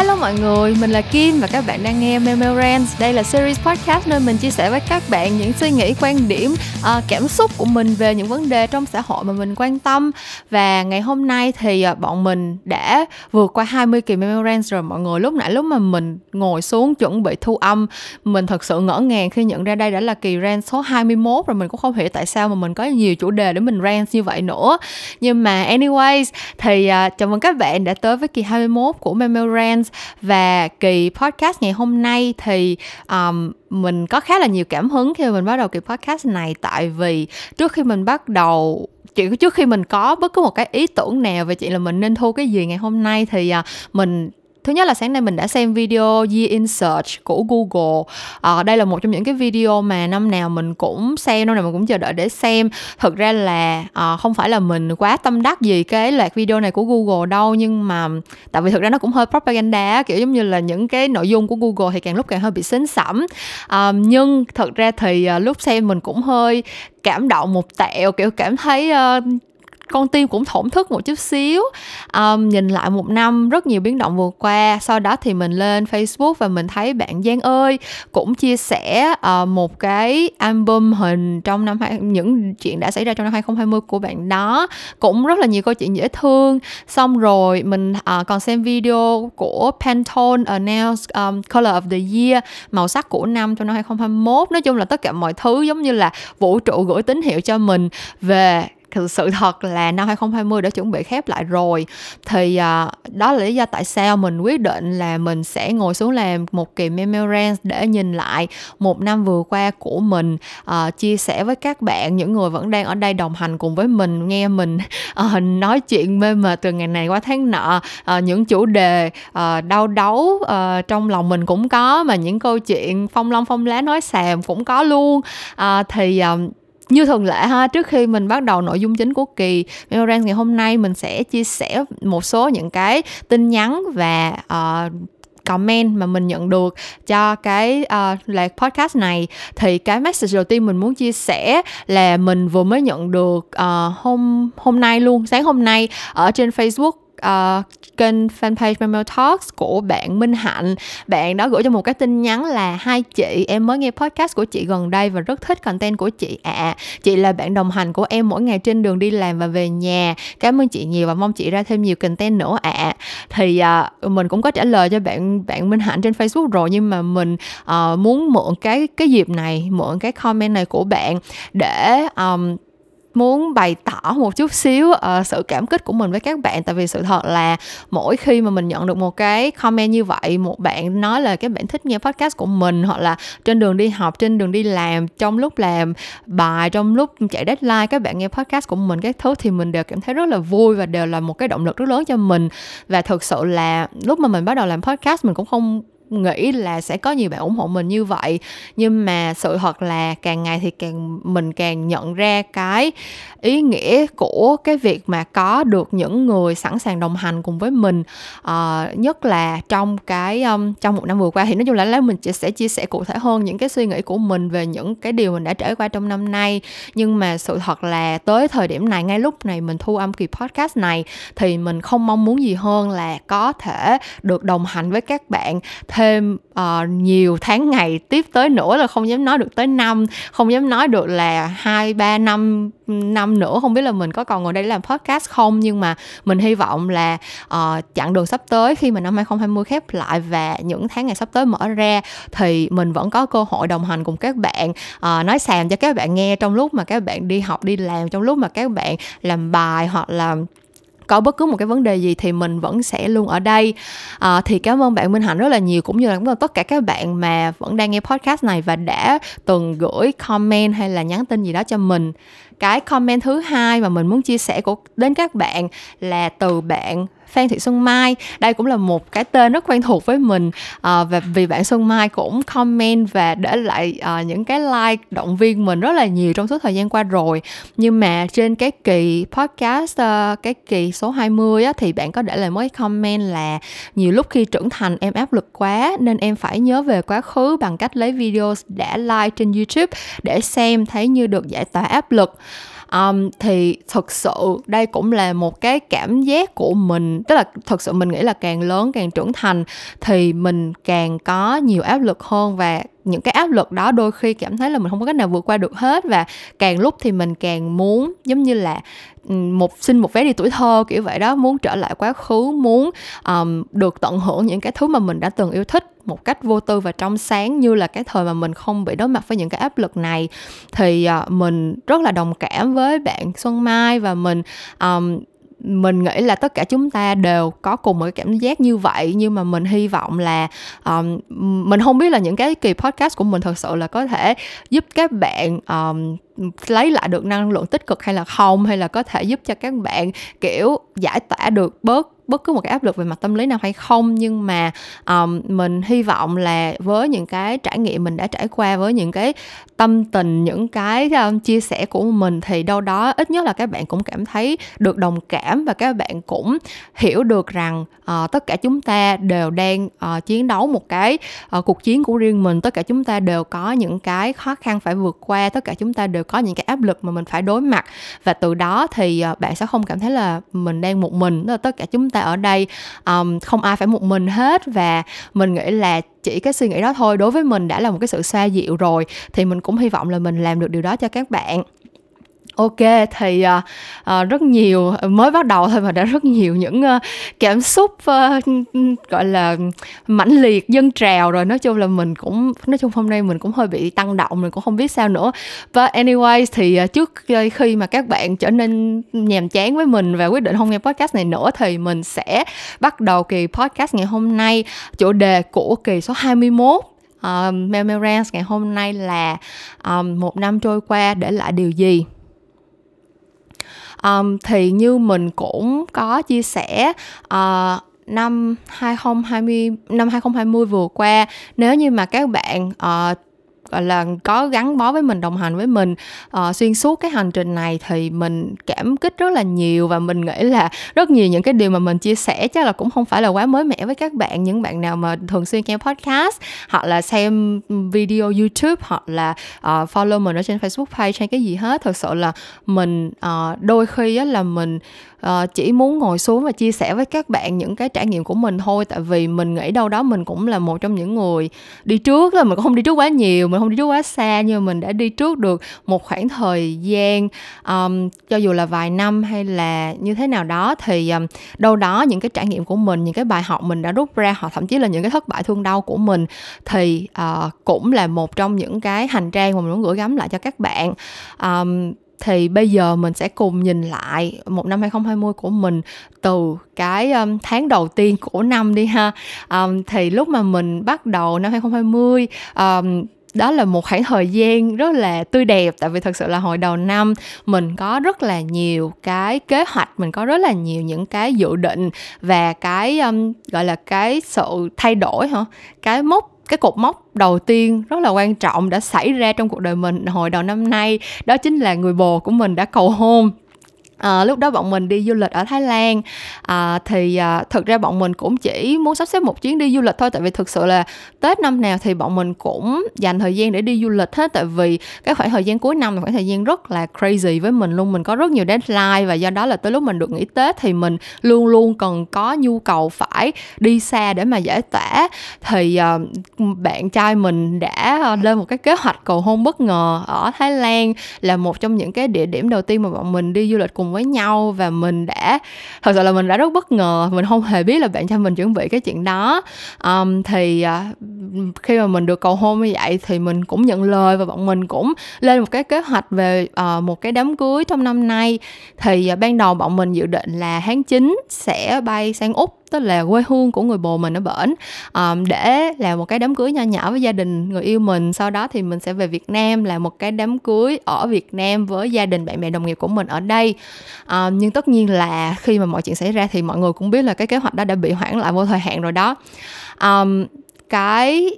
Hello mọi người, mình là Kim và các bạn đang nghe Memorance. Đây là series podcast nơi mình chia sẻ với các bạn những suy nghĩ, quan điểm, uh, cảm xúc của mình về những vấn đề trong xã hội mà mình quan tâm. Và ngày hôm nay thì uh, bọn mình đã vượt qua 20 kỳ Memorance rồi mọi người. Lúc nãy lúc mà mình ngồi xuống chuẩn bị thu âm, mình thật sự ngỡ ngàng khi nhận ra đây đã là kỳ rant số 21 rồi mình cũng không hiểu tại sao mà mình có nhiều chủ đề để mình rant như vậy nữa. Nhưng mà anyways thì uh, chào mừng các bạn đã tới với kỳ 21 của Memorance và kỳ podcast ngày hôm nay thì um, mình có khá là nhiều cảm hứng khi mà mình bắt đầu kỳ podcast này. Tại vì trước khi mình bắt đầu chỉ trước khi mình có bất cứ một cái ý tưởng nào về chuyện là mình nên thu cái gì ngày hôm nay thì uh, mình thứ nhất là sáng nay mình đã xem video Year in Search của Google. À, đây là một trong những cái video mà năm nào mình cũng xem năm nào mình cũng chờ đợi để xem. Thực ra là à, không phải là mình quá tâm đắc gì cái loạt video này của Google đâu nhưng mà tại vì thực ra nó cũng hơi propaganda kiểu giống như là những cái nội dung của Google thì càng lúc càng hơi bị xến sẩm à, ờ, nhưng thật ra thì à, lúc xem mình cũng hơi cảm động một tẹo kiểu cảm thấy uh, con tim cũng thổn thức một chút xíu. Um, nhìn lại một năm rất nhiều biến động vừa qua. Sau đó thì mình lên facebook và mình thấy bạn giang ơi cũng chia sẻ uh, một cái album hình trong năm những chuyện đã xảy ra trong năm 2020 của bạn đó. Cũng rất là nhiều câu chuyện dễ thương. Xong rồi mình uh, còn xem video của Pantone announce um, color of the year màu sắc của năm trong năm 2021 nói chung là tất cả mọi thứ giống như là vũ trụ gửi tín hiệu cho mình về thực sự thật là năm 2020 đã chuẩn bị khép lại rồi. Thì à, đó là lý do tại sao mình quyết định là mình sẽ ngồi xuống làm một kỳ memorand để nhìn lại một năm vừa qua của mình. À, chia sẻ với các bạn những người vẫn đang ở đây đồng hành cùng với mình nghe mình à, nói chuyện mê mệt từ ngày này qua tháng nọ. À, những chủ đề à, đau đấu à, trong lòng mình cũng có mà những câu chuyện phong long phong lá nói xàm cũng có luôn. À, thì à, như thường lệ ha trước khi mình bắt đầu nội dung chính của kỳ Memorand ngày hôm nay mình sẽ chia sẻ một số những cái tin nhắn và uh, comment mà mình nhận được cho cái ờ, uh, là podcast này. Thì cái message đầu tiên mình muốn chia sẻ là mình vừa mới nhận được uh, hôm hôm nay luôn sáng hôm nay ở trên Facebook uh, kênh fanpage Memo Talks của bạn Minh Hạnh. Bạn đó gửi cho một cái tin nhắn là hai chị em mới nghe podcast của chị gần đây và rất thích content của chị ạ. À, chị là bạn đồng hành của em mỗi ngày trên đường đi làm và về nhà. Cảm ơn chị nhiều và mong chị ra thêm nhiều content nữa ạ. À. thì uh, mình cũng có trả lời cho bạn bạn Minh Hạnh trên Facebook rồi nhưng mà mình uh, muốn mượn cái cái dịp này mượn cái comment này của bạn để um, muốn bày tỏ một chút xíu uh, sự cảm kích của mình với các bạn. Tại vì sự thật là mỗi khi mà mình nhận được một cái comment như vậy một bạn nói là các bạn thích nghe podcast của mình hoặc là trên đường đi học trên đường đi làm trong lúc làm bài trong lúc chạy deadline các bạn nghe podcast của mình các thứ thì mình đều cảm thấy rất là vui và đều là một cái động lực rất lớn cho mình. Và thực sự là lúc mà mình bắt đầu làm podcast mình cũng không nghĩ là sẽ có nhiều bạn ủng hộ mình như vậy. Nhưng mà sự thật là càng ngày thì càng mình càng nhận ra cái ý nghĩa của cái việc mà có được những người sẵn sàng đồng hành cùng với mình. Uh, nhất là trong cái um, trong một năm vừa qua thì nói chung là lấy mình sẽ chia sẻ cụ thể hơn những cái suy nghĩ của mình về những cái điều mình đã trải qua trong năm nay. Nhưng mà sự thật là tới thời điểm này ngay lúc này mình thu âm kỳ podcast này thì mình không mong muốn gì hơn là có thể được đồng hành với các bạn thêm uh, nhiều tháng ngày tiếp tới nữa là không dám nói được tới năm không dám nói được là hai ba năm năm nữa. Không biết là mình có còn ngồi đây làm podcast không nhưng mà mình hy vọng là uh, chặng đường sắp tới khi mà năm 2020 khép lại và những tháng ngày sắp tới mở ra thì mình vẫn có cơ hội đồng hành cùng các bạn uh, nói xàm cho các bạn nghe trong lúc mà các bạn đi học đi làm trong lúc mà các bạn làm bài hoặc là có bất cứ một cái vấn đề gì thì mình vẫn sẽ luôn ở đây. À, thì cảm ơn bạn Minh Hạnh rất là nhiều cũng như là cảm ơn tất cả các bạn mà vẫn đang nghe podcast này và đã từng gửi comment hay là nhắn tin gì đó cho mình. Cái comment thứ hai mà mình muốn chia sẻ của đến các bạn là từ bạn Phan Thị Xuân Mai. Đây cũng là một cái tên rất quen thuộc với mình à, và vì bạn Xuân Mai cũng comment và để lại à, những cái like động viên mình rất là nhiều trong suốt thời gian qua rồi. Nhưng mà trên cái kỳ podcast à, cái kỳ số 20 á, thì bạn có để lại mới comment là nhiều lúc khi trưởng thành em áp lực quá nên em phải nhớ về quá khứ bằng cách lấy video đã like trên YouTube để xem thấy như được giải tỏa áp lực um, thì thực sự đây cũng là một cái cảm giác của mình tức là thực sự mình nghĩ là càng lớn càng trưởng thành thì mình càng có nhiều áp lực hơn và những cái áp lực đó đôi khi cảm thấy là mình không có cách nào vượt qua được hết và càng lúc thì mình càng muốn giống như là một xin một vé đi tuổi thơ kiểu vậy đó muốn trở lại quá khứ muốn um, được tận hưởng những cái thứ mà mình đã từng yêu thích một cách vô tư và trong sáng như là cái thời mà mình không bị đối mặt với những cái áp lực này. Thì uh, mình rất là đồng cảm với bạn Xuân Mai và mình um, mình nghĩ là tất cả chúng ta đều có cùng một cái cảm giác như vậy nhưng mà mình hy vọng là um, mình không biết là những cái kỳ podcast của mình thật sự là có thể giúp các bạn um, lấy lại được năng lượng tích cực hay là không hay là có thể giúp cho các bạn kiểu giải tỏa được bớt bất cứ một cái áp lực về mặt tâm lý nào hay không nhưng mà um, mình hy vọng là với những cái trải nghiệm mình đã trải qua với những cái tâm tình những cái um, chia sẻ của mình thì đâu đó ít nhất là các bạn cũng cảm thấy được đồng cảm và các bạn cũng hiểu được rằng uh, tất cả chúng ta đều đang uh, chiến đấu một cái uh, cuộc chiến của riêng mình. Tất cả chúng ta đều có những cái khó khăn phải vượt qua tất cả chúng ta đều có những cái áp lực mà mình phải đối mặt. Và từ đó thì uh, bạn sẽ không cảm thấy là mình đang một mình tất cả chúng ta ở đây um, không ai phải một mình hết. Và mình nghĩ là chỉ cái suy nghĩ đó thôi đối với mình đã là một cái sự xoa dịu rồi thì mình cũng hy vọng là mình làm được điều đó cho các bạn ok thì uh, uh, rất nhiều mới bắt đầu thôi mà đã rất nhiều những uh, cảm xúc uh, gọi là mãnh liệt dân trào rồi. Nói chung là mình cũng nói chung hôm nay mình cũng hơi bị tăng động mình cũng không biết sao nữa. Và anyway thì uh, trước khi mà các bạn trở nên nhàm chán với mình và quyết định không nghe podcast này nữa thì mình sẽ bắt đầu kỳ podcast ngày hôm nay. Chủ đề của kỳ số 21 Uh, Memorance ngày hôm nay là um, một năm trôi qua để lại điều gì? Um, thì như mình cũng có chia sẻ uh, năm 2020 năm 2020 vừa qua nếu như mà các bạn uh, gọi là có gắn bó với mình đồng hành với mình. Uh, xuyên suốt cái hành trình này thì mình cảm kích rất là nhiều và mình nghĩ là rất nhiều những cái điều mà mình chia sẻ chắc là cũng không phải là quá mới mẻ với các bạn những bạn nào mà thường xuyên nghe podcast hoặc là xem video youtube hoặc là uh, follow mình ở trên facebook page hay cái gì hết. Thật sự là mình uh, đôi khi á, là mình uh, chỉ muốn ngồi xuống và chia sẻ với các bạn những cái trải nghiệm của mình thôi tại vì mình nghĩ đâu đó mình cũng là một trong những người đi trước là mình cũng không đi trước quá nhiều mình không đi trước quá xa nhưng mà mình đã đi trước được một khoảng thời gian um, cho dù là vài năm hay là như thế nào đó thì um, đâu đó những cái trải nghiệm của mình những cái bài học mình đã rút ra hoặc thậm chí là những cái thất bại thương đau của mình thì uh, cũng là một trong những cái hành trang mà mình muốn gửi gắm lại cho các bạn. Um, thì bây giờ mình sẽ cùng nhìn lại một năm 2020 của mình từ cái um, tháng đầu tiên của năm đi ha. Um, thì lúc mà mình bắt đầu năm 2020 um, đó là một khoảng thời gian rất là tươi đẹp tại vì thật sự là hồi đầu năm mình có rất là nhiều cái kế hoạch mình có rất là nhiều những cái dự định và cái um, gọi là cái sự thay đổi hả? Cái mốc cái cột mốc đầu tiên rất là quan trọng đã xảy ra trong cuộc đời mình hồi đầu năm nay, đó chính là người bồ của mình đã cầu hôn à, lúc đó bọn mình đi du lịch ở Thái Lan. À, thì ờ, à, thực ra bọn mình cũng chỉ muốn sắp xếp một chuyến đi du lịch thôi tại vì thực sự là Tết năm nào thì bọn mình cũng dành thời gian để đi du lịch hết tại vì cái khoảng thời gian cuối năm là khoảng thời gian rất là crazy với mình luôn. Mình có rất nhiều deadline và do đó là tới lúc mình được nghỉ Tết thì mình luôn luôn cần có nhu cầu phải đi xa để mà giải tỏa. Thì à, bạn trai mình đã lên một cái kế hoạch cầu hôn bất ngờ ở Thái Lan là một trong những cái địa điểm đầu tiên mà bọn mình đi du lịch cùng với nhau và mình đã thật sự là mình đã rất bất ngờ. Mình không hề biết là bạn trai mình chuẩn bị cái chuyện đó. Um, thì uh, khi mà mình được cầu hôn như vậy thì mình cũng nhận lời và bọn mình cũng lên một cái kế hoạch về uh, một cái đám cưới trong năm nay. Thì uh, ban đầu bọn mình dự định là tháng 9 sẽ bay sang úc tức là quê hương của người bồ mình ở bển. Um, để làm một cái đám cưới nho nhỏ với gia đình người yêu mình sau đó thì mình sẽ về Việt Nam làm một cái đám cưới ở Việt Nam với gia đình bạn bè đồng nghiệp của mình ở đây. Um, nhưng tất nhiên là khi mà mọi chuyện xảy ra thì mọi người cũng biết là cái kế hoạch đó đã bị hoãn lại vô thời hạn rồi đó. Um, cái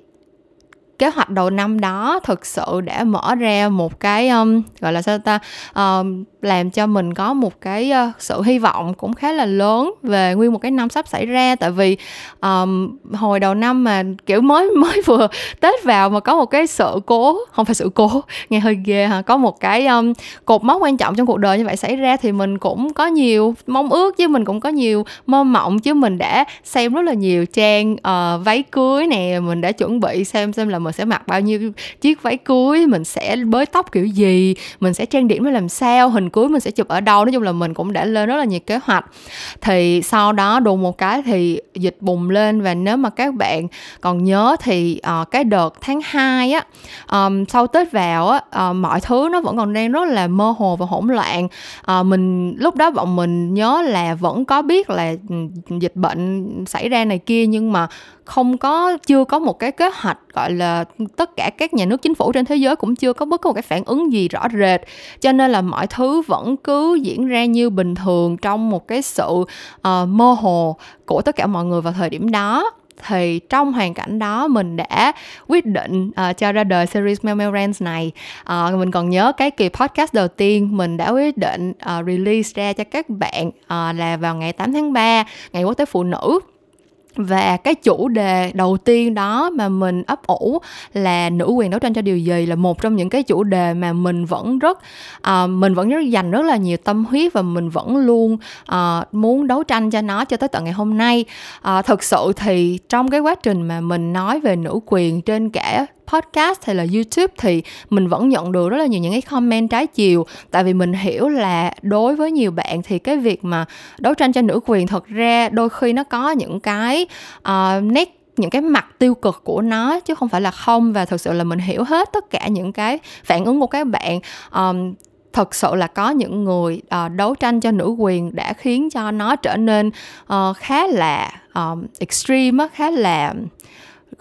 kế hoạch đầu năm đó thực sự đã mở ra một cái um, gọi là sao ta um, làm cho mình có một cái uh, sự hy vọng cũng khá là lớn về nguyên một cái năm sắp xảy ra. Tại vì um, hồi đầu năm mà kiểu mới mới vừa tết vào mà có một cái sự cố không phải sự cố nghe hơi ghê hả có một cái um, cột mốc quan trọng trong cuộc đời như vậy xảy ra thì mình cũng có nhiều mong ước chứ mình cũng có nhiều mơ mộng chứ mình đã xem rất là nhiều trang uh, váy cưới nè mình đã chuẩn bị xem xem là mình sẽ mặc bao nhiêu chiếc váy cưới mình sẽ bới tóc kiểu gì mình sẽ trang điểm nó làm sao hình cưới mình sẽ chụp ở đâu. Nói chung là mình cũng đã lên rất là nhiều kế hoạch. Thì sau đó đùng một cái thì dịch bùng lên và nếu mà các bạn còn nhớ thì uh, cái đợt tháng 2 á um, sau tết vào á uh, mọi thứ nó vẫn còn đang rất là mơ hồ và hỗn loạn. Uh, mình lúc đó bọn mình nhớ là vẫn có biết là ừ, dịch bệnh xảy ra này kia nhưng mà không có chưa có một cái kế hoạch gọi là tất cả các nhà nước chính phủ trên thế giới cũng chưa có bất cứ một cái phản ứng gì rõ rệt. Cho nên là mọi thứ vẫn cứ diễn ra như bình thường trong một cái sự uh, mơ hồ của tất cả mọi người vào thời điểm đó. Thì trong hoàn cảnh đó mình đã quyết định uh, cho ra đời series Memorands này. Uh, mình còn nhớ cái kỳ podcast đầu tiên mình đã quyết định uh, release ra cho các bạn uh, là vào ngày 8 tháng 3 ngày quốc tế phụ nữ và cái chủ đề đầu tiên đó mà mình ấp ủ là nữ quyền đấu tranh cho điều gì là một trong những cái chủ đề mà mình vẫn rất uh, mình vẫn rất dành rất là nhiều tâm huyết và mình vẫn luôn uh, muốn đấu tranh cho nó cho tới tận ngày hôm nay. À, uh, thực sự thì trong cái quá trình mà mình nói về nữ quyền trên cả podcast hay là youtube thì mình vẫn nhận được rất là nhiều những cái comment trái chiều. Tại vì mình hiểu là đối với nhiều bạn thì cái việc mà đấu tranh cho nữ quyền thật ra đôi khi nó có những cái uh, nét những cái mặt tiêu cực của nó chứ không phải là không. Và thực sự là mình hiểu hết tất cả những cái phản ứng của các bạn. Um, thật sự là có những người uh, đấu tranh cho nữ quyền đã khiến cho nó trở nên uh, khá là um, extreme khá là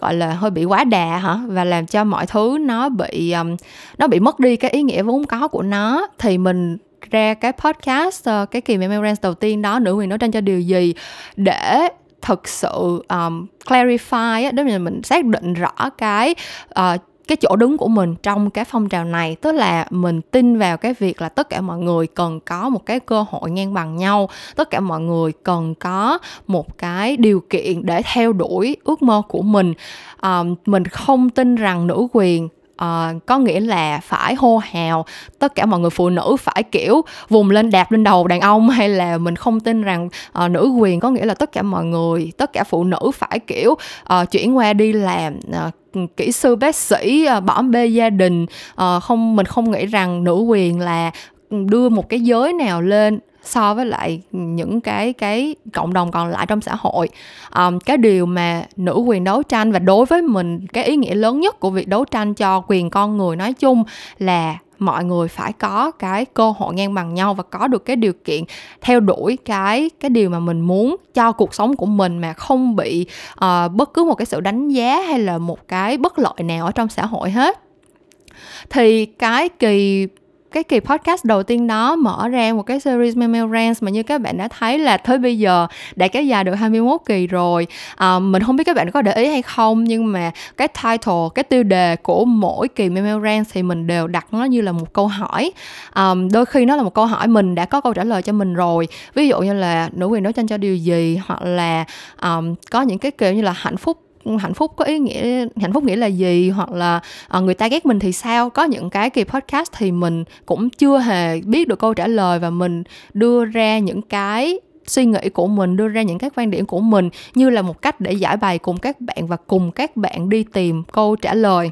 gọi là hơi bị quá đà hả? Và làm cho mọi thứ nó bị um, nó bị mất đi cái ý nghĩa vốn có của nó. Thì mình ra cái podcast uh, cái kỳ Memorance đầu tiên đó nữ quyền đấu tranh cho điều gì để thực sự um, clarify á, đó là mình xác định rõ cái uh, cái chỗ đứng của mình trong cái phong trào này tức là mình tin vào cái việc là tất cả mọi người cần có một cái cơ hội ngang bằng nhau tất cả mọi người cần có một cái điều kiện để theo đuổi ước mơ của mình. À, mình không tin rằng nữ quyền à, có nghĩa là phải hô hào tất cả mọi người phụ nữ phải kiểu vùng lên đạp lên đầu đàn ông hay là mình không tin rằng à, nữ quyền có nghĩa là tất cả mọi người tất cả phụ nữ phải kiểu à, chuyển qua đi làm à, kỹ sư bác sĩ à, bỏ bê gia đình ờ, không mình không nghĩ rằng nữ quyền là ừ, đưa một cái giới nào lên so với lại những cái cái cộng đồng còn lại trong xã hội. Um, cái điều mà nữ quyền đấu tranh và đối với mình cái ý nghĩa lớn nhất của việc đấu tranh cho quyền con người nói chung là mọi người phải có cái cơ hội ngang bằng nhau và có được cái điều kiện theo đuổi cái cái điều mà mình muốn cho cuộc sống của mình mà không bị uh, bất cứ một cái sự đánh giá hay là một cái bất lợi nào ở trong xã hội hết. Thì cái kỳ cái kỳ podcast đầu tiên đó mở ra một cái series Memorance mà như các bạn đã thấy là tới bây giờ đã kéo dài được 21 kỳ rồi. À, mình không biết các bạn có để ý hay không nhưng mà cái title cái tiêu đề của mỗi kỳ Memorance thì mình đều đặt nó như là một câu hỏi. À, đôi khi nó là một câu hỏi mình đã có câu trả lời cho mình rồi. Ví dụ như là nữ quyền đấu tranh cho điều gì hoặc là um, có những cái kiểu như là hạnh phúc hạnh phúc có ý nghĩa hạnh phúc nghĩa là gì hoặc là uh, người ta ghét mình thì sao? Có những cái kỳ podcast thì mình cũng chưa hề biết được câu trả lời và mình đưa ra những cái suy nghĩ của mình đưa ra những cái quan điểm của mình như là một cách để giải bày cùng các bạn và cùng các bạn đi tìm câu trả lời.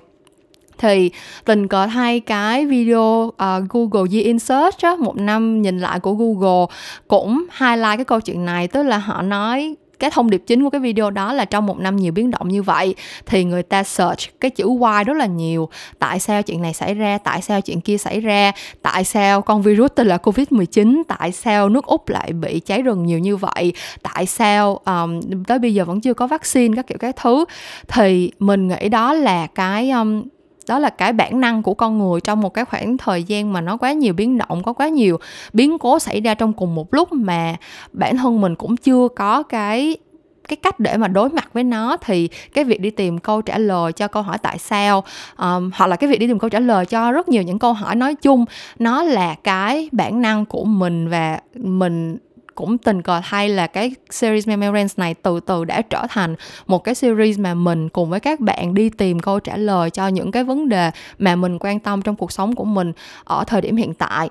Thì tình cờ thay cái video uh, Google Year in Search á, một năm nhìn lại của Google cũng highlight cái câu chuyện này tức là họ nói cái thông điệp chính của cái video đó là trong một năm nhiều biến động như vậy thì người ta search cái chữ why rất là nhiều. Tại sao chuyện này xảy ra? Tại sao chuyện kia xảy ra? Tại sao con virus tên là covid 19 tại sao nước úc lại bị cháy rừng nhiều như vậy? Tại sao um, tới bây giờ vẫn chưa có vaccine các kiểu các thứ? Thì mình nghĩ đó là cái um, đó là cái bản năng của con người trong một cái khoảng thời gian mà nó quá nhiều biến động có quá nhiều biến cố xảy ra trong cùng một lúc mà bản thân mình cũng chưa có cái cái cách để mà đối mặt với nó thì cái việc đi tìm câu trả lời cho câu hỏi tại sao um, hoặc là cái việc đi tìm câu trả lời cho rất nhiều những câu hỏi nói chung nó là cái bản năng của mình và mình cũng tình cờ hay là cái series Memorance này từ từ đã trở thành một cái series mà mình cùng với các bạn đi tìm câu trả lời cho những cái vấn đề mà mình quan tâm trong cuộc sống của mình ở thời điểm hiện tại.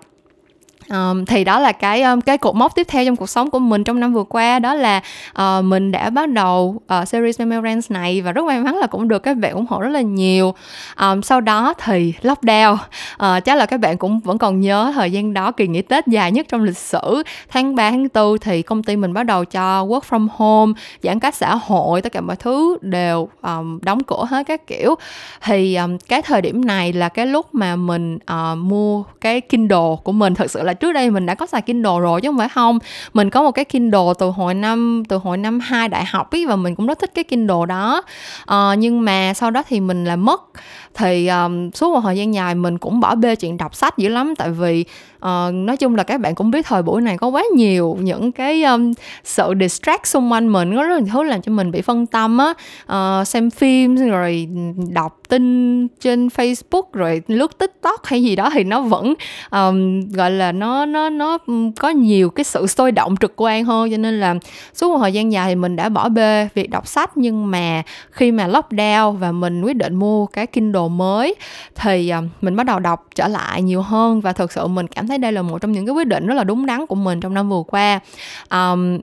Um, thì đó là cái um, cái cột mốc tiếp theo trong cuộc sống của mình trong năm vừa qua. Đó là uh, mình đã bắt đầu uh, series Memorance này và rất may mắn là cũng được các bạn ủng hộ rất là nhiều. Um, sau đó thì lockdown. Uh, chắc là các bạn cũng vẫn còn nhớ thời gian đó kỳ nghỉ Tết dài nhất trong lịch sử. Tháng 3 tháng 4 thì công ty mình bắt đầu cho work from home giãn cách xã hội tất cả mọi thứ đều um, đóng cửa hết các kiểu. Thì um, cái thời điểm này là cái lúc mà mình uh, mua cái Kindle của mình thật sự là trước đây mình đã có xài Kindle rồi chứ không phải không. Mình có một cái Kindle từ hồi năm từ hồi năm 2 đại học ý và mình cũng rất thích cái Kindle đó. À, nhưng mà sau đó thì mình là mất. Thì um, suốt một thời gian dài mình cũng bỏ bê chuyện đọc sách dữ lắm tại vì uh, nói chung là các bạn cũng biết thời buổi này có quá nhiều những cái um, sự distract xung quanh mình có rất là thứ làm cho mình bị phân tâm á. Uh, xem phim rồi đọc tin trên Facebook rồi lướt TikTok hay gì đó thì nó vẫn um, gọi là nó nó nó có nhiều cái sự sôi động trực quan hơn. Cho nên là suốt một thời gian dài thì mình đã bỏ bê việc đọc sách. Nhưng mà khi mà lockdown và mình quyết định mua cái Kindle mới thì um, mình bắt đầu đọc trở lại nhiều hơn. Và thực sự mình cảm thấy đây là một trong những cái quyết định rất là đúng đắn của mình trong năm vừa qua. Um,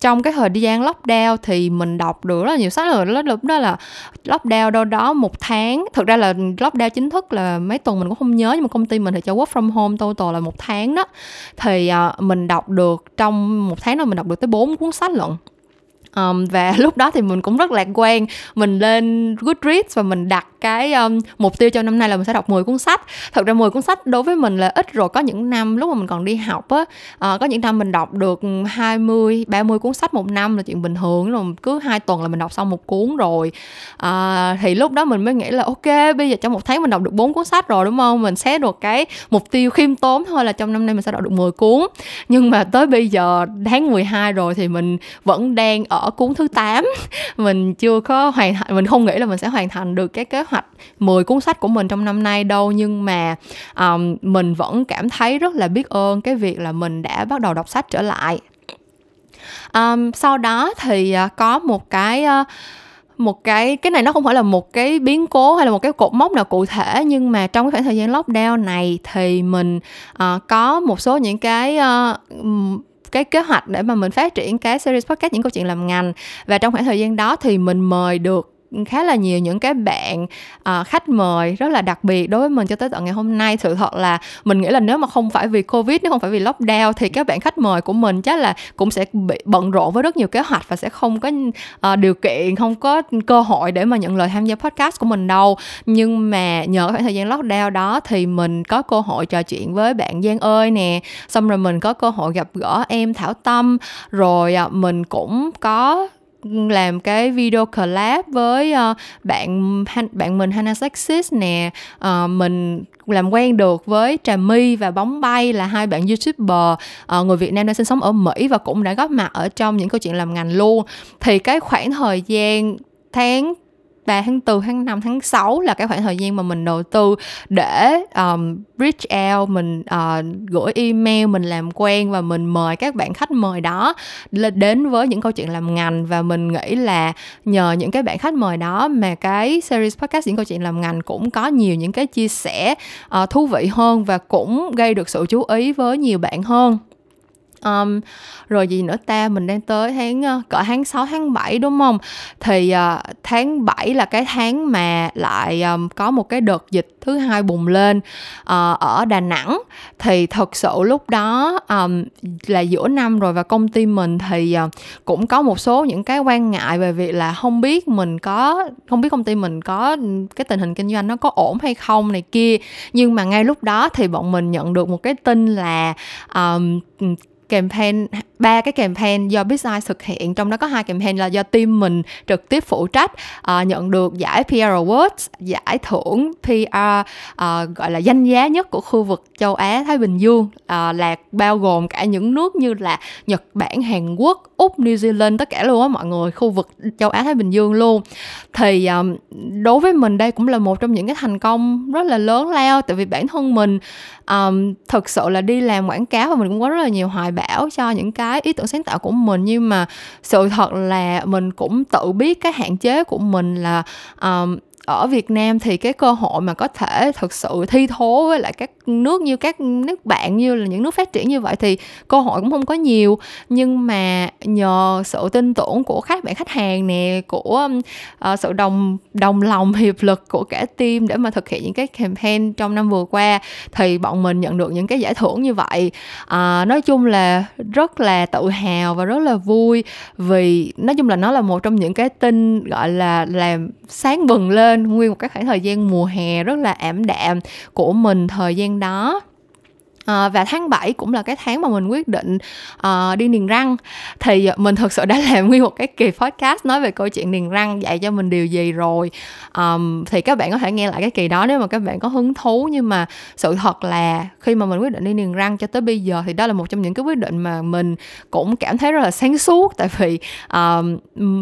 trong cái thời gian lockdown thì mình đọc được rất là nhiều sách rồi lúc đó là lockdown đâu đó một tháng. Thực ra là lockdown chính thức là mấy tuần mình cũng không nhớ nhưng mà công ty mình thì cho work from home total là một tháng đó. Thì uh, mình đọc được trong một tháng đó mình đọc được tới bốn cuốn sách lận um, và lúc đó thì mình cũng rất lạc quan mình lên Goodreads và mình đặt cái um, mục tiêu cho năm nay là mình sẽ đọc 10 cuốn sách. Thật ra 10 cuốn sách đối với mình là ít rồi. Có những năm lúc mà mình còn đi học á uh, có những năm mình đọc được 20 30 cuốn sách một năm là chuyện bình thường. Rồi cứ hai tuần là mình đọc xong một cuốn rồi. Uh, thì lúc đó mình mới nghĩ là ok bây giờ trong một tháng mình đọc được bốn cuốn sách rồi đúng không? Mình sẽ được cái mục tiêu khiêm tốn thôi là trong năm nay mình sẽ đọc được 10 cuốn. Nhưng mà tới bây giờ tháng 12 rồi thì mình vẫn đang ở cuốn thứ 8 mình chưa có hoàn thành mình không nghĩ là mình sẽ hoàn thành được cái kế hoạch 10 cuốn sách của mình trong năm nay đâu nhưng mà um, mình vẫn cảm thấy rất là biết ơn cái việc là mình đã bắt đầu đọc sách trở lại. Um, sau đó thì uh, có một cái uh, một cái cái này nó không phải là một cái biến cố hay là một cái cột mốc nào cụ thể nhưng mà trong cái khoảng thời gian lockdown này thì mình uh, có một số những cái uh, cái kế hoạch để mà mình phát triển cái series podcast, những câu chuyện làm ngành. Và trong khoảng thời gian đó thì mình mời được khá là nhiều những cái bạn uh, khách mời rất là đặc biệt đối với mình cho tới tận ngày hôm nay. Sự thật là mình nghĩ là nếu mà không phải vì covid nếu không phải vì lockdown thì các bạn khách mời của mình chắc là cũng sẽ bị bận rộn với rất nhiều kế hoạch và sẽ không có uh, điều kiện không có cơ hội để mà nhận lời tham gia podcast của mình đâu. Nhưng mà nhờ khoảng thời gian lockdown đó thì mình có cơ hội trò chuyện với bạn Giang ơi nè xong rồi mình có cơ hội gặp gỡ em Thảo Tâm rồi uh, mình cũng có làm cái video collab với uh, bạn bạn mình Hannah Sexis nè. Uh, mình làm quen được với Trà My và Bóng Bay là hai bạn youtuber uh, người Việt Nam đang sinh sống ở Mỹ và cũng đã góp mặt ở trong những câu chuyện làm ngành luôn. Thì cái khoảng thời gian tháng 3 tháng 4 tháng 5 tháng 6 là cái khoảng thời gian mà mình đầu tư để um, reach out mình uh, gửi email mình làm quen và mình mời các bạn khách mời đó lên đến với những câu chuyện làm ngành. Và mình nghĩ là nhờ những cái bạn khách mời đó mà cái series podcast những câu chuyện làm ngành cũng có nhiều những cái chia sẻ uh, thú vị hơn và cũng gây được sự chú ý với nhiều bạn hơn um, rồi gì nữa ta? Mình đang tới tháng uh, cỡ tháng 6 tháng 7 đúng không? Thì uh, tháng 7 là cái tháng mà lại um, có một cái đợt dịch thứ hai bùng lên uh, ở Đà Nẵng. Thì thật sự lúc đó um, là giữa năm rồi và công ty mình thì uh, cũng có một số những cái quan ngại về việc là không biết mình có không biết công ty mình có cái tình hình kinh doanh nó có ổn hay không này kia. Nhưng mà ngay lúc đó thì bọn mình nhận được một cái tin là um, campaign ba cái campaign do Bizeye thực hiện. Trong đó có hai campaign là do team mình trực tiếp phụ trách uh, nhận được giải PR Awards giải thưởng PR uh, ờ, gọi là danh giá nhất của khu vực châu Á Thái Bình Dương. Uh, là bao gồm cả những nước như là Nhật Bản Hàn Quốc Úc New Zealand tất cả luôn á mọi người khu vực châu Á Thái Bình Dương luôn. Thì um, đối với mình đây cũng là một trong những cái thành công rất là lớn lao tại vì bản thân mình um, thực sự là đi làm quảng cáo và mình cũng có rất là nhiều hoài bão cho những cái ý tưởng sáng tạo của mình. Nhưng mà sự thật là mình cũng tự biết cái hạn chế của mình là um, ở Việt Nam thì cái cơ hội mà có thể thực sự thi thố với lại các nước như các nước bạn như là những nước phát triển như vậy thì cơ hội cũng không có nhiều. Nhưng mà nhờ sự tin tưởng của các bạn khách hàng nè của uh, sự đồng đồng lòng hiệp lực của cả team để mà thực hiện những cái campaign trong năm vừa qua thì bọn mình nhận được những cái giải thưởng như vậy. Uh, nói chung là rất là tự hào và rất là vui vì nói chung là nó là một trong những cái tin gọi là làm sáng bừng lên nguyên một cái khoảng thời gian mùa hè rất là ảm đạm của mình thời gian đó. À, và tháng 7 cũng là cái tháng mà mình quyết định uh, đi niềng răng. Thì mình thực sự đã làm nguyên một cái kỳ podcast nói về câu chuyện niềng răng dạy cho mình điều gì rồi. Um, thì các bạn có thể nghe lại cái kỳ đó nếu mà các bạn có hứng thú. Nhưng mà sự thật là khi mà mình quyết định đi niềng răng cho tới bây giờ thì đó là một trong những cái quyết định mà mình cũng cảm thấy rất là sáng suốt. Tại vì um,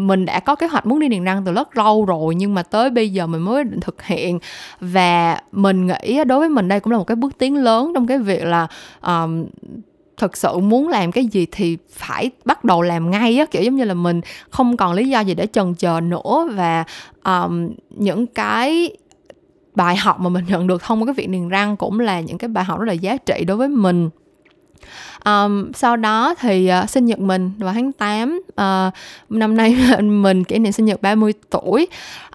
mình đã có kế hoạch muốn đi niềng răng từ rất lâu rồi nhưng mà tới bây giờ mình mới quyết định thực hiện. Và mình nghĩ đối với mình đây cũng là một cái bước tiến lớn trong cái việc là là um, thực sự muốn làm cái gì thì phải bắt đầu làm ngay á. Kiểu giống như là mình không còn lý do gì để chần chờ nữa và um, những cái bài học mà mình nhận được thông qua cái việc niềng răng cũng là những cái bài học rất là giá trị đối với mình um, sau đó thì uh, sinh nhật mình vào tháng 8 uh, ờ, năm nay mình kỷ niệm sinh nhật 30 tuổi.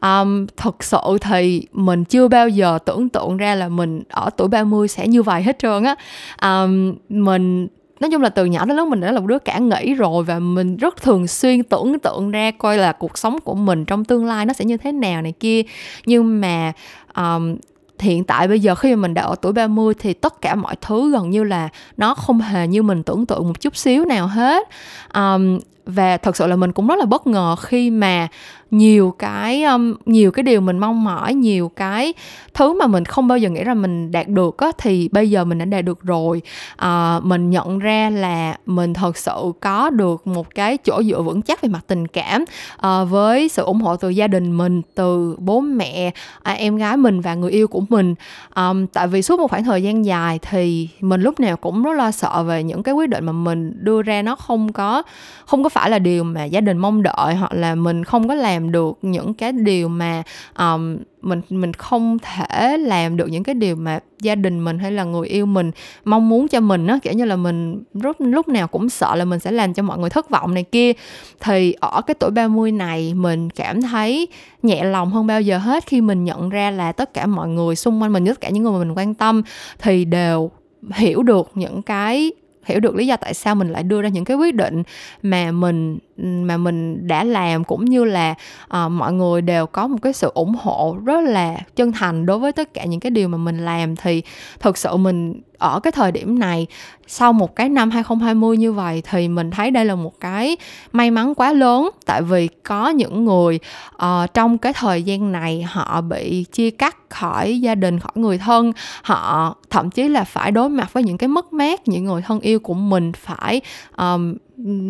Um, thật sự thì mình chưa bao giờ tưởng tượng ra là mình ở tuổi 30 sẽ như vậy hết trơn á. Um, mình nói chung là từ nhỏ đến lớn mình đã là một đứa cả nghĩ rồi và mình rất thường xuyên tưởng tượng ra coi là cuộc sống của mình trong tương lai nó sẽ như thế nào này kia. Nhưng mà um, hiện tại. Bây giờ khi mà mình đã ở tuổi 30 thì tất cả mọi thứ gần như là nó không hề như mình tưởng tượng một chút xíu nào hết. Um, và thật sự là mình cũng rất là bất ngờ khi mà nhiều cái um, nhiều cái điều mình mong mỏi nhiều cái thứ mà mình không bao giờ nghĩ là mình đạt được á thì bây giờ mình đã đạt được rồi. À, mình nhận ra là mình thật sự có được một cái chỗ dựa vững chắc về mặt tình cảm à, với sự ủng hộ từ gia đình mình từ bố mẹ à, em gái mình và người yêu của mình. À, tại vì suốt một khoảng thời gian dài thì mình lúc nào cũng rất lo sợ về những cái quyết định mà mình đưa ra nó không có không có phải là điều mà gia đình mong đợi hoặc là mình không có làm làm được những cái điều mà um, mình mình không thể làm được những cái điều mà gia đình mình hay là người yêu mình mong muốn cho mình á. Kiểu như là mình lúc lúc nào cũng sợ là mình sẽ làm cho mọi người thất vọng này kia. Thì ở cái tuổi 30 này mình cảm thấy nhẹ lòng hơn bao giờ hết khi mình nhận ra là tất cả mọi người xung quanh mình tất cả những người mà mình quan tâm thì đều hiểu được những cái hiểu được lý do tại sao mình lại đưa ra những cái quyết định mà mình mà mình đã làm cũng như là uh, mọi người đều có một cái sự ủng hộ rất là chân thành đối với tất cả những cái điều mà mình làm thì thực sự mình ở cái thời điểm này sau một cái năm 2020 như vậy thì mình thấy đây là một cái may mắn quá lớn. Tại vì có những người uh, trong cái thời gian này họ bị chia cắt khỏi gia đình khỏi người thân. Họ thậm chí là phải đối mặt với những cái mất mát những người thân yêu của mình phải um,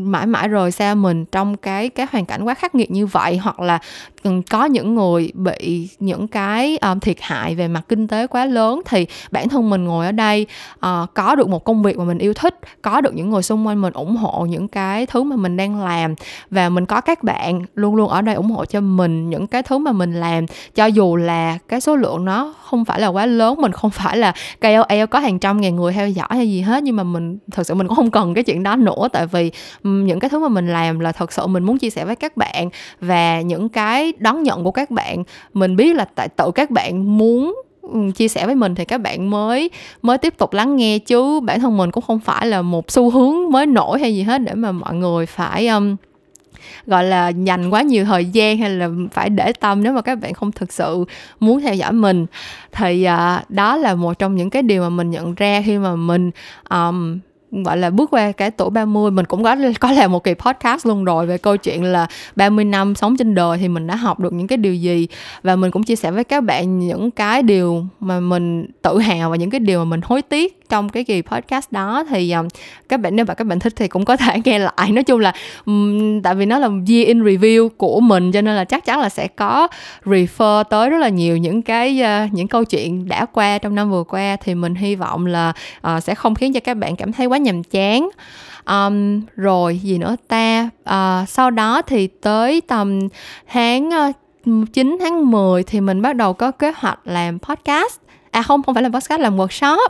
mãi mãi rời xa mình trong cái cái hoàn cảnh quá khắc nghiệt như vậy hoặc là có những người bị những cái um, thiệt hại về mặt kinh tế quá lớn thì bản thân mình ngồi ở đây uh, có được một công việc mà mình yêu thích có được những người xung quanh mình ủng hộ những cái thứ mà mình đang làm và mình có các bạn luôn luôn ở đây ủng hộ cho mình những cái thứ mà mình làm. Cho dù là cái số lượng nó không phải là quá lớn mình không phải là KOL có hàng trăm ngàn người theo dõi hay gì hết nhưng mà mình thật sự mình cũng không cần cái chuyện đó nữa tại vì những cái thứ mà mình làm là thật sự mình muốn chia sẻ với các bạn và những cái đón nhận của các bạn. Mình biết là tại tự các bạn muốn ừ, chia sẻ với mình thì các bạn mới mới tiếp tục lắng nghe chứ bản thân mình cũng không phải là một xu hướng mới nổi hay gì hết để mà mọi người phải um, gọi là dành quá nhiều thời gian hay là phải để tâm nếu mà các bạn không thực sự muốn theo dõi mình. Thì uh, đó là một trong những cái điều mà mình nhận ra khi mà mình um, gọi là bước qua cái tuổi 30 mình cũng có có làm một kỳ podcast luôn rồi về câu chuyện là 30 năm sống trên đời thì mình đã học được những cái điều gì. Và mình cũng chia sẻ với các bạn những cái điều mà mình tự hào và những cái điều mà mình hối tiếc trong cái kỳ podcast đó. Thì um, các bạn nếu mà các bạn thích thì cũng có thể nghe lại. Nói chung là um, tại vì nó là year in review của mình cho nên là chắc chắn là sẽ có refer tới rất là nhiều những cái uh, những câu chuyện đã qua trong năm vừa qua. Thì mình hy vọng là uh, sẽ không khiến cho các bạn cảm thấy quá nhàm chán. Um, rồi gì nữa ta? Uh, sau đó thì tới tầm tháng ờ, uh, 9 tháng 10 thì mình bắt đầu có kế hoạch làm podcast. À không không phải làm podcast làm workshop.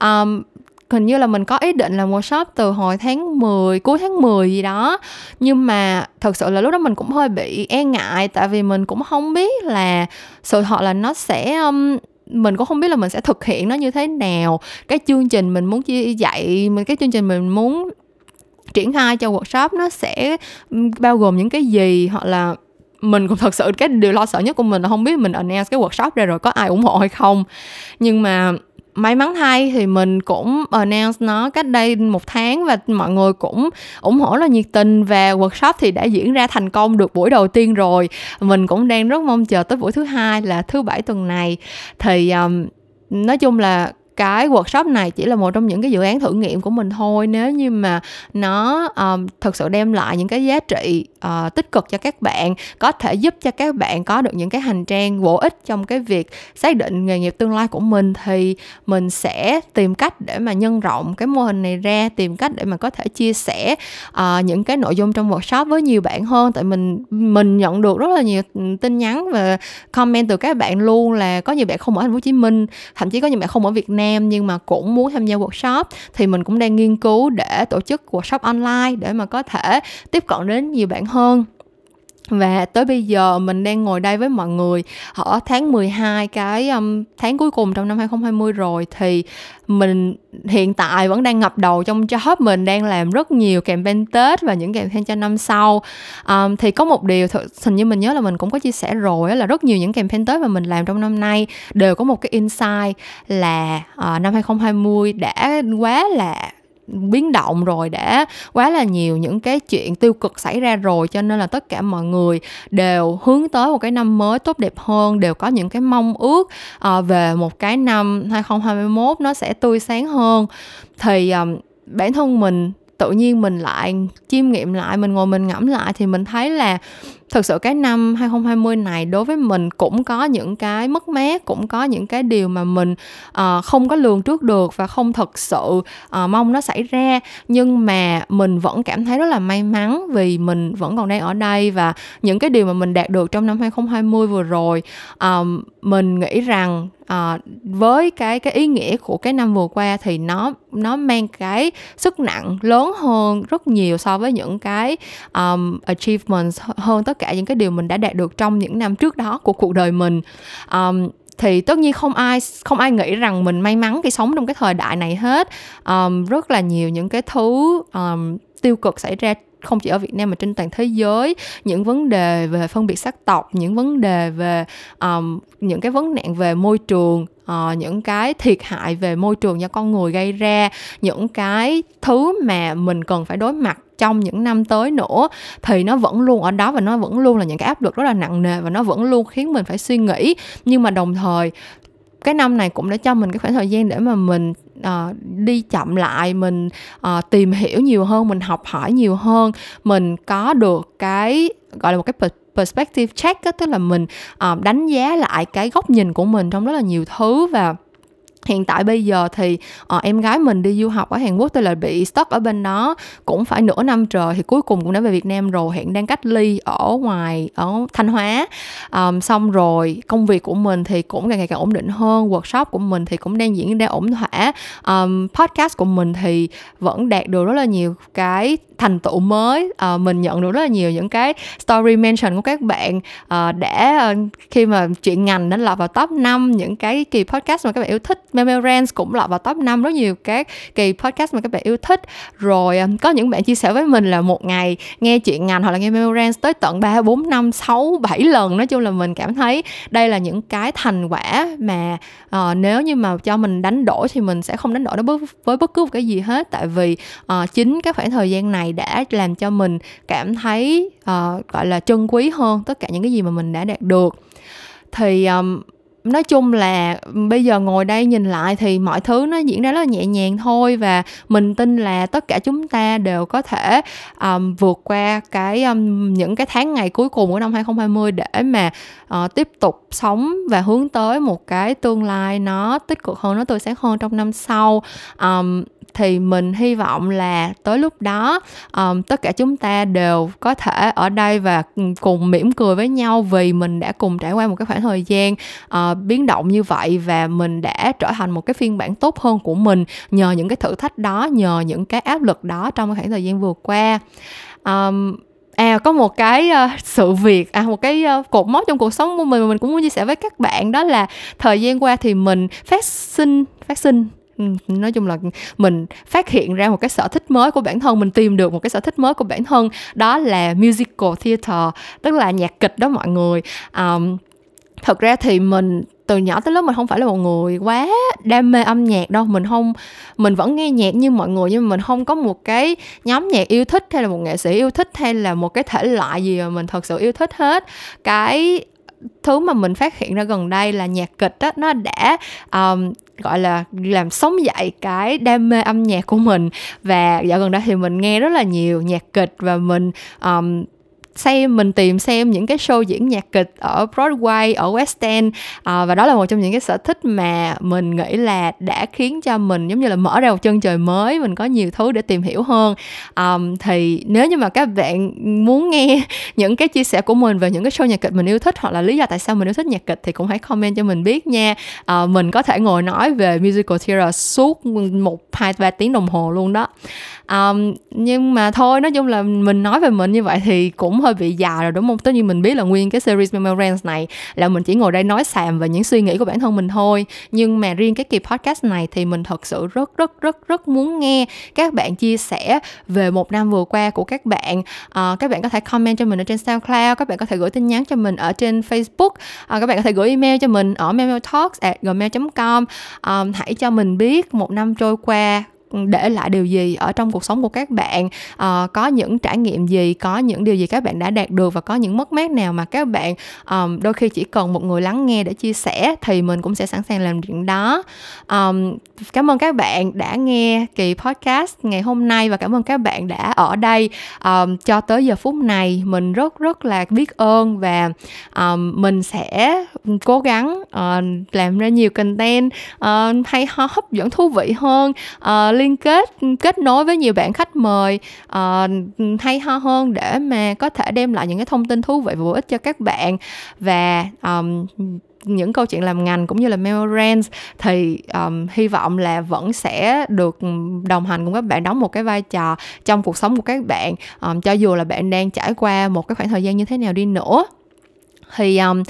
Um, hình như là mình có ý định làm workshop từ hồi tháng 10 cuối tháng 10 gì đó. Nhưng mà thật sự là lúc đó mình cũng hơi bị e ngại tại vì mình cũng không biết là sự thật là nó sẽ um, mình cũng không biết là mình sẽ thực hiện nó như thế nào. Cái chương trình mình muốn chia dạy, mình, cái chương trình mình muốn triển khai cho workshop nó sẽ bao gồm những cái gì? Hoặc là mình cũng thật sự cái điều lo sợ nhất của mình là không biết mình announce cái workshop ra rồi có ai ủng hộ hay không. Nhưng mà may mắn thay thì mình cũng announce nó cách đây một tháng và mọi người cũng ủng hộ là nhiệt tình và workshop thì đã diễn ra thành công được buổi đầu tiên rồi. Mình cũng đang rất mong chờ tới buổi thứ hai là thứ bảy tuần này. Thì um, nói chung là cái workshop này chỉ là một trong những cái dự án thử nghiệm của mình thôi. Nếu như mà nó um, thực sự đem lại những cái giá trị uh, tích cực cho các bạn có thể giúp cho các bạn có được những cái hành trang bổ ích trong cái việc xác định nghề nghiệp tương lai của mình thì mình sẽ tìm cách để mà nhân rộng cái mô hình này ra tìm cách để mà có thể chia sẻ uh, những cái nội dung trong workshop với nhiều bạn hơn. Tại mình mình nhận được rất là nhiều tin nhắn và comment từ các bạn luôn là có nhiều bạn không ở thành phố Hồ Chí Minh thậm chí có nhiều bạn không ở Việt Nam em nhưng mà cũng muốn tham gia workshop, thì mình cũng đang nghiên cứu để tổ chức workshop online để mà có thể tiếp cận đến nhiều bạn hơn và tới bây giờ mình đang ngồi đây với mọi người. Ở tháng 12 cái um, tháng cuối cùng trong năm 2020 rồi thì mình hiện tại vẫn đang ngập đầu trong job. Mình đang làm rất nhiều campaign Tết và những campaign cho năm sau. Um, thì có một điều thật hình như mình nhớ là mình cũng có chia sẻ rồi là rất nhiều những campaign Tết mà mình làm trong năm nay đều có một cái insight là uh, năm 2020 đã quá là biến động rồi đã quá là nhiều những cái chuyện tiêu cực xảy ra rồi cho nên là tất cả mọi người đều hướng tới một cái năm mới tốt đẹp hơn đều có những cái mong ước uh, về một cái năm 2021 nó sẽ tươi sáng hơn. Thì um, bản thân mình tự nhiên mình lại chiêm nghiệm lại mình ngồi mình ngẫm lại thì mình thấy là thực sự cái năm 2020 này đối với mình cũng có những cái mất mát cũng có những cái điều mà mình uh, không có lường trước được và không thật sự uh, mong nó xảy ra. Nhưng mà mình vẫn cảm thấy rất là may mắn vì mình vẫn còn đang ở đây và những cái điều mà mình đạt được trong năm 2020 vừa rồi um, mình nghĩ rằng à, với cái cái ý nghĩa của cái năm vừa qua thì nó nó mang cái sức nặng lớn hơn rất nhiều so với những cái um, achievements hơn tất cả những cái điều mình đã đạt được trong những năm trước đó của cuộc đời mình. Um, thì tất nhiên không ai không ai nghĩ rằng mình may mắn khi sống trong cái thời đại này hết. Um, rất là nhiều những cái thứ um, tiêu cực xảy ra không chỉ ở Việt Nam mà trên toàn thế giới. Những vấn đề về phân biệt sắc tộc những vấn đề về um, những cái vấn nạn về môi trường uh, những cái thiệt hại về môi trường do con người gây ra những cái thứ mà mình cần phải đối mặt trong những năm tới nữa thì nó vẫn luôn ở đó và nó vẫn luôn là những cái áp lực rất là nặng nề và nó vẫn luôn khiến mình phải suy nghĩ. Nhưng mà đồng thời cái năm này cũng đã cho mình cái khoảng thời gian để mà mình uh, đi chậm lại mình uh, tìm hiểu nhiều hơn mình học hỏi nhiều hơn mình có được cái gọi là một cái perspective check đó, tức là mình uh, đánh giá lại cái góc nhìn của mình trong rất là nhiều thứ. Và hiện tại bây giờ thì uh, em gái mình đi du học ở Hàn Quốc tôi là bị stuck ở bên đó cũng phải nửa năm trời thì cuối cùng cũng đã về Việt Nam rồi hiện đang cách ly ở ngoài ở Thanh Hóa. Um, xong rồi công việc của mình thì cũng càng ngày càng ổn định hơn workshop của mình thì cũng đang diễn ra ổn thỏa. Um, podcast của mình thì vẫn đạt được rất là nhiều cái thành tựu mới. Uh, mình nhận được rất là nhiều những cái story mention của các bạn. Uh, đã uh, khi mà chuyện ngành nó lọt vào top 5 những cái kỳ podcast mà các bạn yêu thích Memorance cũng lọt vào top 5 rất nhiều các kỳ podcast mà các bạn yêu thích. Rồi um, có những bạn chia sẻ với mình là một ngày nghe chuyện ngành hoặc là nghe Memorance tới tận 3, 4, 5, 6, 7 lần. Nói chung là mình cảm thấy đây là những cái thành quả mà uh, nếu như mà cho mình đánh đổi thì mình sẽ không đánh đổi nó với bất cứ một cái gì hết. Tại vì uh, chính cái khoảng thời gian này đã làm cho mình cảm thấy uh, gọi là trân quý hơn tất cả những cái gì mà mình đã đạt được. Thì um, nói chung là bây giờ ngồi đây nhìn lại thì mọi thứ nó diễn ra rất là nhẹ nhàng thôi và mình tin là tất cả chúng ta đều có thể um, vượt qua cái um, những cái tháng ngày cuối cùng của năm 2020 để mà uh, tiếp tục sống và hướng tới một cái tương lai nó tích cực hơn nó tươi sáng hơn trong năm sau. Um, thì mình hy vọng là tới lúc đó um, tất cả chúng ta đều có thể ở đây và cùng mỉm cười với nhau vì mình đã cùng trải qua một cái khoảng thời gian uh, biến động như vậy và mình đã trở thành một cái phiên bản tốt hơn của mình nhờ những cái thử thách đó nhờ những cái áp lực đó trong cái khoảng thời gian vừa qua. Um, à có một cái uh, sự việc à một cái uh, cột mốc trong cuộc sống của mình mà mình cũng muốn chia sẻ với các bạn đó là thời gian qua thì mình phát sinh phát sinh nói chung là mình phát hiện ra một cái sở thích mới của bản thân mình tìm được một cái sở thích mới của bản thân đó là musical theater tức là nhạc kịch đó mọi người. Um, thật ra thì mình từ nhỏ tới lớn mình không phải là một người quá đam mê âm nhạc đâu mình không mình vẫn nghe nhạc như mọi người nhưng mà mình không có một cái nhóm nhạc yêu thích hay là một nghệ sĩ yêu thích hay là một cái thể loại gì mà mình thật sự yêu thích hết. Cái thứ mà mình phát hiện ra gần đây là nhạc kịch đó nó đã um, gọi là làm sống dậy cái đam mê âm nhạc của mình. Và dạo gần đây thì mình nghe rất là nhiều nhạc kịch và mình um, xem mình tìm xem những cái show diễn nhạc kịch ở Broadway ở West End. À, và đó là một trong những cái sở thích mà mình nghĩ là đã khiến cho mình giống như là mở ra một chân trời mới mình có nhiều thứ để tìm hiểu hơn. Um, thì nếu như mà các bạn muốn nghe những cái chia sẻ của mình về những cái show nhạc kịch mình yêu thích hoặc là lý do tại sao mình yêu thích nhạc kịch thì cũng hãy comment cho mình biết nha. Uh, mình có thể ngồi nói về musical theater suốt một hai ba tiếng đồng hồ luôn đó. Um, nhưng mà thôi nói chung là mình nói về mình như vậy thì cũng hơi bị già rồi đúng không? Tất nhiên mình biết là nguyên cái series Memorance này là mình chỉ ngồi đây nói xàm về những suy nghĩ của bản thân mình thôi. Nhưng mà riêng cái kỳ podcast này thì mình thật sự rất rất rất rất muốn nghe các bạn chia sẻ về một năm vừa qua của các bạn. À, các bạn có thể comment cho mình ở trên SoundCloud các bạn có thể gửi tin nhắn cho mình ở trên Facebook. À, các bạn có thể gửi email cho mình ở memotalks at gmail.com à, ờ, hãy cho mình biết một năm trôi qua để lại điều gì ở trong cuộc sống của các bạn? Uh, có những trải nghiệm gì? Có những điều gì các bạn đã đạt được và có những mất mát nào mà các bạn um, đôi khi chỉ cần một người lắng nghe để chia sẻ thì mình cũng sẽ sẵn sàng làm chuyện đó. Um, cảm ơn các bạn đã nghe kỳ podcast ngày hôm nay và cảm ơn các bạn đã ở đây. Um, cho tới giờ phút này mình rất rất là biết ơn và um, mình sẽ cố gắng uh, làm ra nhiều content uh, hay ho hấp dẫn thú vị hơn. Uh, liên kết kết nối với nhiều bạn khách mời uh, hay ho hơn để mà có thể đem lại những cái thông tin thú vị và bổ ích cho các bạn. Và um, những câu chuyện làm ngành cũng như là memorance thì um, hy vọng là vẫn sẽ được đồng hành cùng các bạn đóng một cái vai trò trong cuộc sống của các bạn um, cho dù là bạn đang trải qua một cái khoảng thời gian như thế nào đi nữa. Thì um,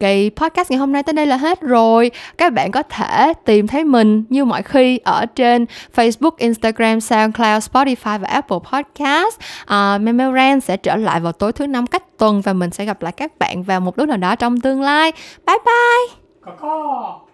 Kỳ podcast ngày hôm nay tới đây là hết rồi. Các bạn có thể tìm thấy mình như mọi khi ở trên Facebook, Instagram, SoundCloud, Spotify và Apple Podcast. À, uh, Memorand sẽ trở lại vào tối thứ năm cách tuần và mình sẽ gặp lại các bạn vào một lúc nào đó trong tương lai. Bye bye!